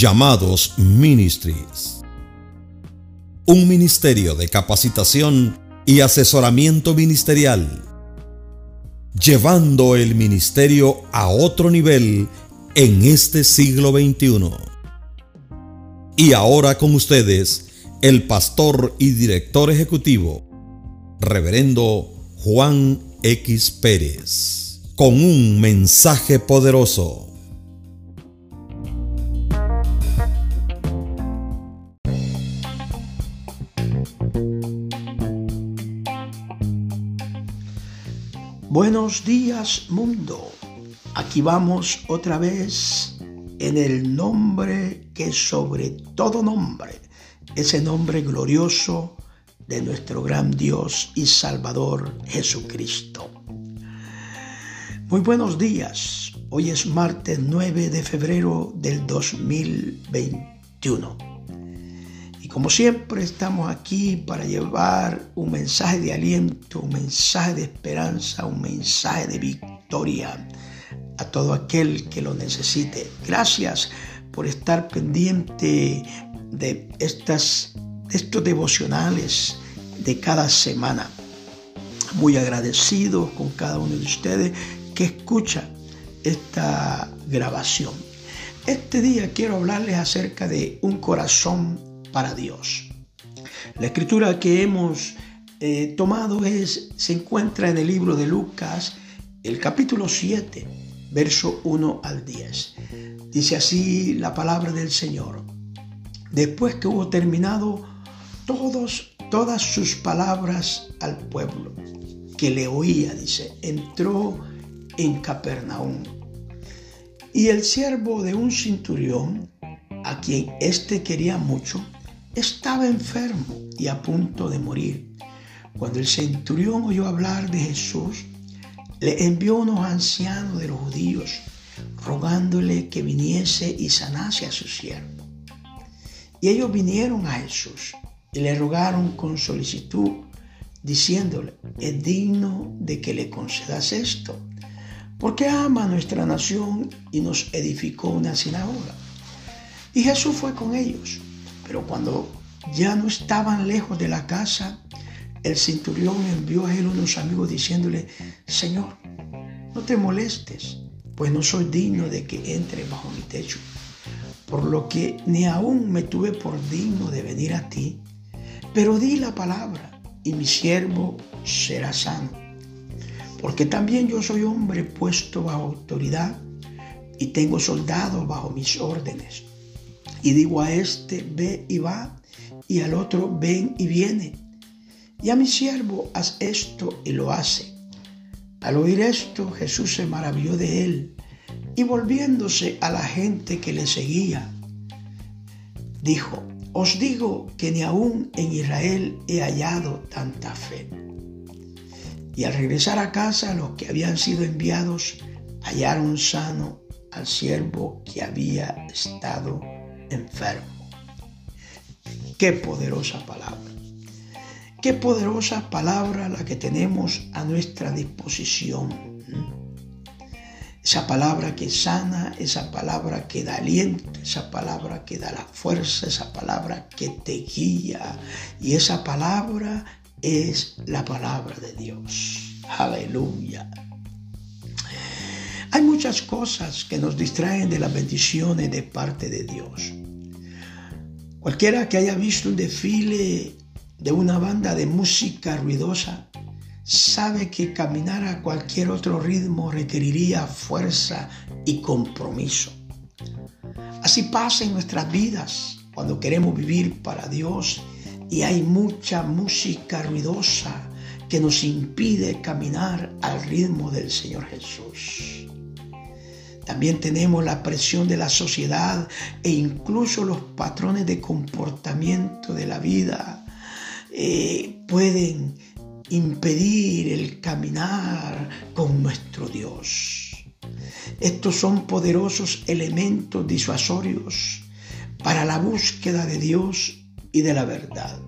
Llamados Ministries. Un ministerio de capacitación y asesoramiento ministerial, llevando el ministerio a otro nivel en este siglo XXI. Y ahora con ustedes, el pastor y director ejecutivo, reverendo Juan X Pérez, con un mensaje poderoso. Días mundo. Aquí vamos otra vez en el nombre que sobre todo nombre, ese nombre glorioso de nuestro gran Dios y Salvador Jesucristo. Muy buenos días. Hoy es martes 9 de febrero del 2021. Como siempre estamos aquí para llevar un mensaje de aliento, un mensaje de esperanza, un mensaje de victoria a todo aquel que lo necesite. Gracias por estar pendiente de, estas, estos devocionales de cada semana. Muy agradecido con cada uno de ustedes que escucha esta grabación. Este día quiero hablarles acerca de un corazón para Dios. La escritura que hemos eh, tomado es, se encuentra en el libro de Lucas, el capítulo 7, verso 1 al 10. Dice así la palabra del Señor. Después que hubo terminado todos, todas sus palabras al pueblo que le oía, dice, entró en Capernaum. Y el siervo de un cinturión, a quien éste quería mucho, estaba enfermo y a punto de morir. Cuando el centurión oyó hablar de Jesús, le envió unos ancianos de los judíos, rogándole que viniese y sanase a su siervo. Y ellos vinieron a Jesús y le rogaron con solicitud, diciéndole, es digno de que le concedas esto, porque ama nuestra nación y nos edificó una sinagoga. Y Jesús fue con ellos. Pero cuando ya no estaban lejos de la casa, el centurión envió a él unos amigos diciéndole, Señor, no te molestes, pues no soy digno de que entre bajo mi techo, por lo que ni aún me tuve por digno de venir a ti, pero di la palabra y mi siervo será sano, porque también yo soy hombre puesto bajo autoridad y tengo soldados bajo mis órdenes y digo a este, ve y va, y al otro, ven y viene. Y a mi siervo, haz esto y lo hace. Al oír esto, Jesús se maravilló de él y volviéndose a la gente que le seguía, dijo, os digo que ni aún en Israel he hallado tanta fe. Y al regresar a casa, los que habían sido enviados hallaron sano al siervo que había estado enfermo. Qué poderosa palabra. Qué poderosa palabra la que tenemos a nuestra disposición. Esa palabra que sana, esa palabra que da aliento, esa palabra que da la fuerza, esa palabra que te guía. Y esa palabra es la palabra de Dios. Aleluya. Hay muchas cosas que nos distraen de las bendiciones de parte de Dios. Cualquiera que haya visto un desfile de una banda de música ruidosa sabe que caminar a cualquier otro ritmo requeriría fuerza y compromiso. Así pasa en nuestras vidas cuando queremos vivir para Dios y hay mucha música ruidosa que nos impide caminar al ritmo del Señor Jesús. También tenemos la presión de la sociedad e incluso los patrones de comportamiento de la vida eh, pueden impedir el caminar con nuestro Dios. Estos son poderosos elementos disuasorios para la búsqueda de Dios y de la verdad.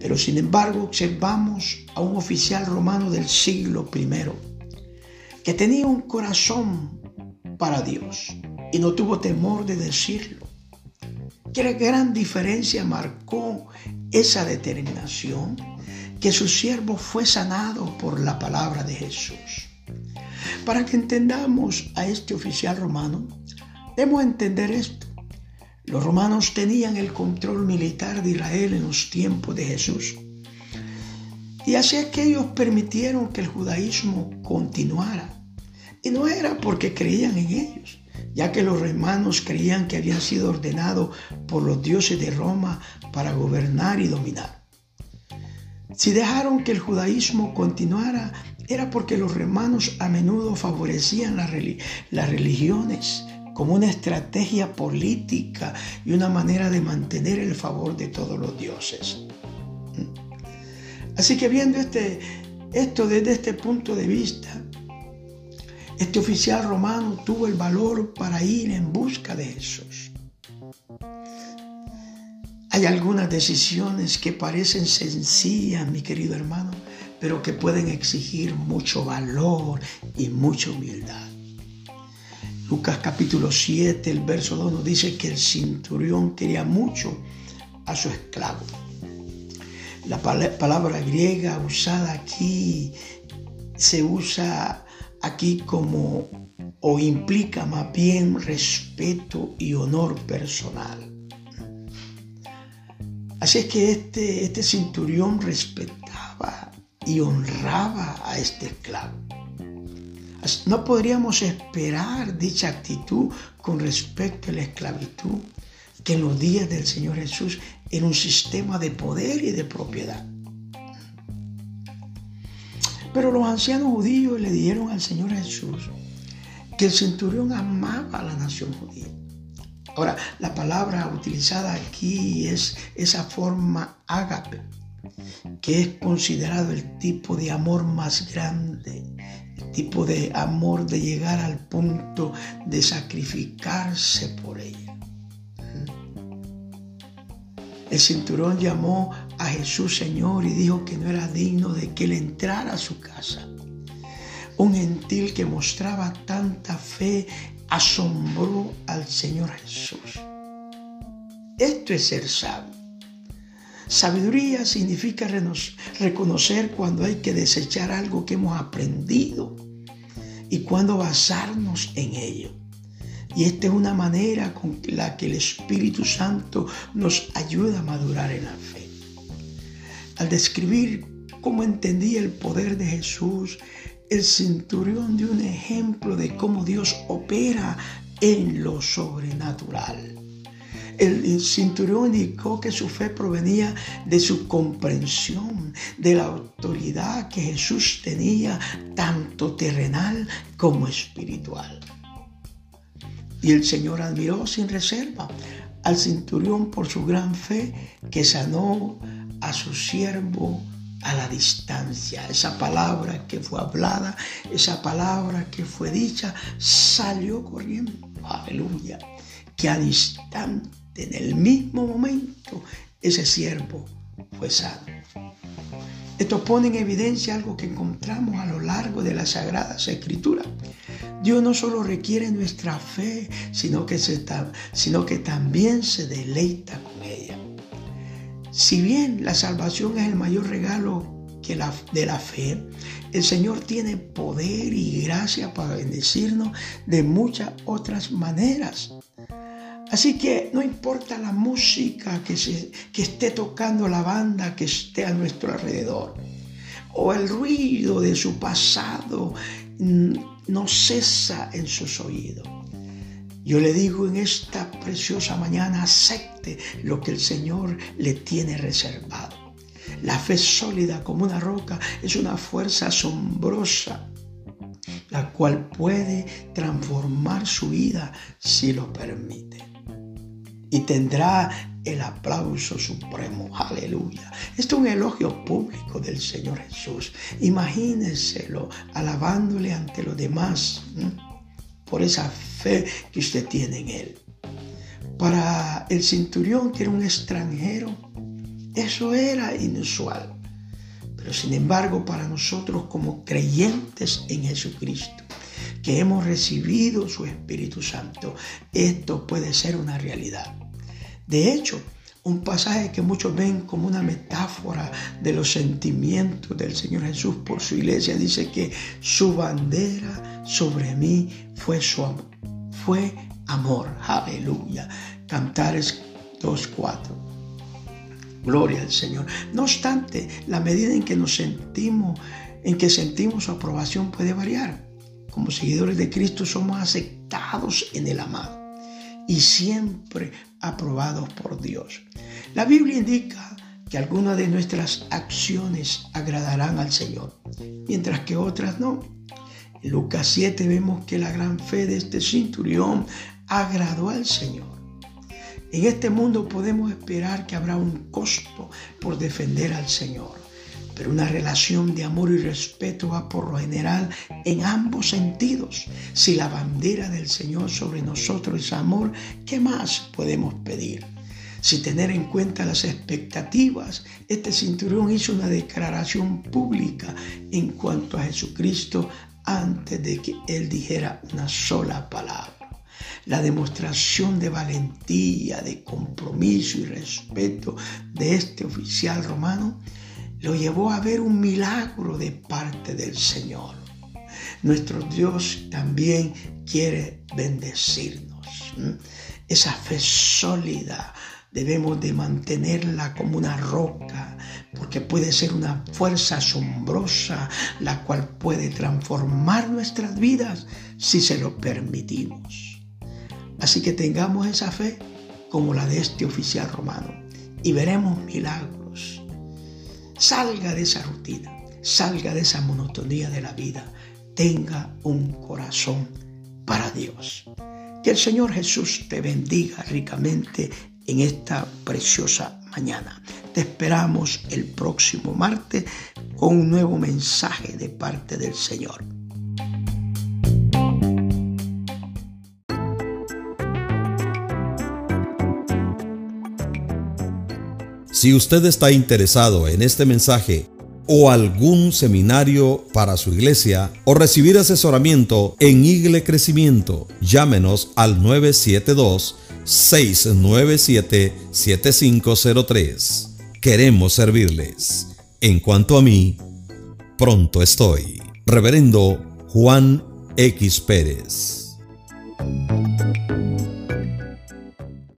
Pero sin embargo observamos a un oficial romano del siglo I que tenía un corazón para Dios. y no tuvo temor de decirlo. ¿Qué gran diferencia marcó esa determinación? Que su siervo fue sanado por la palabra de Jesús. Para que entendamos a este oficial romano, debemos entender esto. Los romanos tenían el control militar de Israel en los tiempos de Jesús. Y así es que ellos permitieron que el judaísmo continuara. Y no era porque creían en ellos, ya que los romanos creían que habían sido ordenados por los dioses de Roma para gobernar y dominar. Si dejaron que el judaísmo continuara, era porque los romanos a menudo favorecían las, religiones como una estrategia política y una manera de mantener el favor de todos los dioses. Así que viendo este, esto desde este punto de vista, este oficial romano tuvo el valor para ir en busca de Jesús. Hay algunas decisiones que parecen sencillas, mi querido hermano, pero que pueden exigir mucho valor y mucha humildad. Lucas capítulo 7, el verso 2 nos dice que el cinturión quería mucho a su esclavo. La palabra griega usada aquí se usa aquí como o implica más bien respeto y honor personal. Así es que este, este cinturón respetaba y honraba a este esclavo. No podríamos esperar dicha actitud con respecto a la esclavitud, que en los días del Señor Jesús era un sistema de poder y de propiedad. Pero los ancianos judíos le dijeron al Señor Jesús que el centurión amaba a la nación judía. Ahora, la palabra utilizada aquí es esa forma ágape, que es considerado el tipo de amor más grande, el tipo de amor de llegar al punto de sacrificarse por ella. El cinturón llamó a Jesús Señor y dijo que no era digno de que él entrara a su casa. Un gentil que mostraba tanta fe asombró al Señor Jesús. Esto es ser sabio. Sabiduría significa reconocer cuando hay que desechar algo que hemos aprendido y cuando basarnos en ello. Y esta es una manera con la que el Espíritu Santo nos ayuda a madurar en la fe. Al describir cómo entendía el poder de Jesús, el centurión dio un ejemplo de cómo Dios opera en lo sobrenatural. El cinturón indicó que su fe provenía de su comprensión, de la autoridad que Jesús tenía, tanto terrenal como espiritual. Y el Señor admiró sin reserva al centurión por su gran fe que sanó a su siervo a la distancia. Esa palabra que fue hablada, esa palabra que fue dicha, salió corriendo. Aleluya. Que al instante, en el mismo momento, ese siervo fue sano. Esto pone en evidencia algo que encontramos a lo largo de las Sagradas Escrituras. Dios no solo requiere nuestra fe, sino que, sino que también se deleita. Si bien la salvación es el mayor regalo que la, de la fe, el Señor tiene poder y gracia para bendecirnos de muchas otras maneras. Así que no importa la música que, se, que esté tocando la banda que esté a nuestro alrededor, o el ruido de su pasado mm, no cesa en sus oídos. Yo le digo en esta preciosa mañana, acepte lo que el Señor le tiene reservado. La fe sólida como una roca es una fuerza asombrosa, la cual puede transformar su vida si lo permite y tendrá el aplauso supremo. Aleluya. Esto es un elogio público del Señor Jesús. Imagínenselo alabándole ante los demás por esa fe que usted tiene en Él. Para el centurión, que era un extranjero, eso era inusual. Pero sin embargo, para nosotros como creyentes en Jesucristo, que hemos recibido su Espíritu Santo, esto puede ser una realidad. De hecho, un pasaje que muchos ven como una metáfora de los sentimientos del Señor Jesús por su iglesia, dice que su bandera sobre mí fue su amor. Fue amor. Aleluya. Cantares 2.4. Gloria al Señor. No obstante, la medida en que nos sentimos, en que sentimos su aprobación puede variar. Como seguidores de Cristo somos aceptados en el amado y siempre aprobados por Dios. La Biblia indica que algunas de nuestras acciones agradarán al Señor, mientras que otras no. En Lucas 7 vemos que la gran fe de este cinturión agradó al Señor. En este mundo podemos esperar que habrá un costo por defender al Señor pero una relación de amor y respeto va por lo general en ambos sentidos. Si la bandera del Señor sobre nosotros es amor, ¿qué más podemos pedir? Si tener en cuenta las expectativas, este cinturón hizo una declaración pública en cuanto a Jesucristo antes de que él dijera una sola palabra. La demostración de valentía, de compromiso y respeto de este oficial romano lo llevó a ver un milagro de parte del Señor. Nuestro Dios también quiere bendecirnos. Esa fe sólida debemos de mantenerla como una roca, porque puede ser una fuerza asombrosa, la cual puede transformar nuestras vidas si se lo permitimos. Así que tengamos esa fe como la de este oficial romano y veremos milagros Salga de esa rutina, salga de esa monotonía de la vida. Tenga un corazón para Dios. Que el Señor Jesús te bendiga ricamente en esta preciosa mañana. Te esperamos el próximo martes con un nuevo mensaje de parte del Señor. Si usted está interesado en este mensaje o algún seminario para su iglesia o recibir asesoramiento en Igle Crecimiento, llámenos al 972-697-7503. Queremos servirles. En cuanto a mí, pronto estoy. Reverendo Juan X Pérez.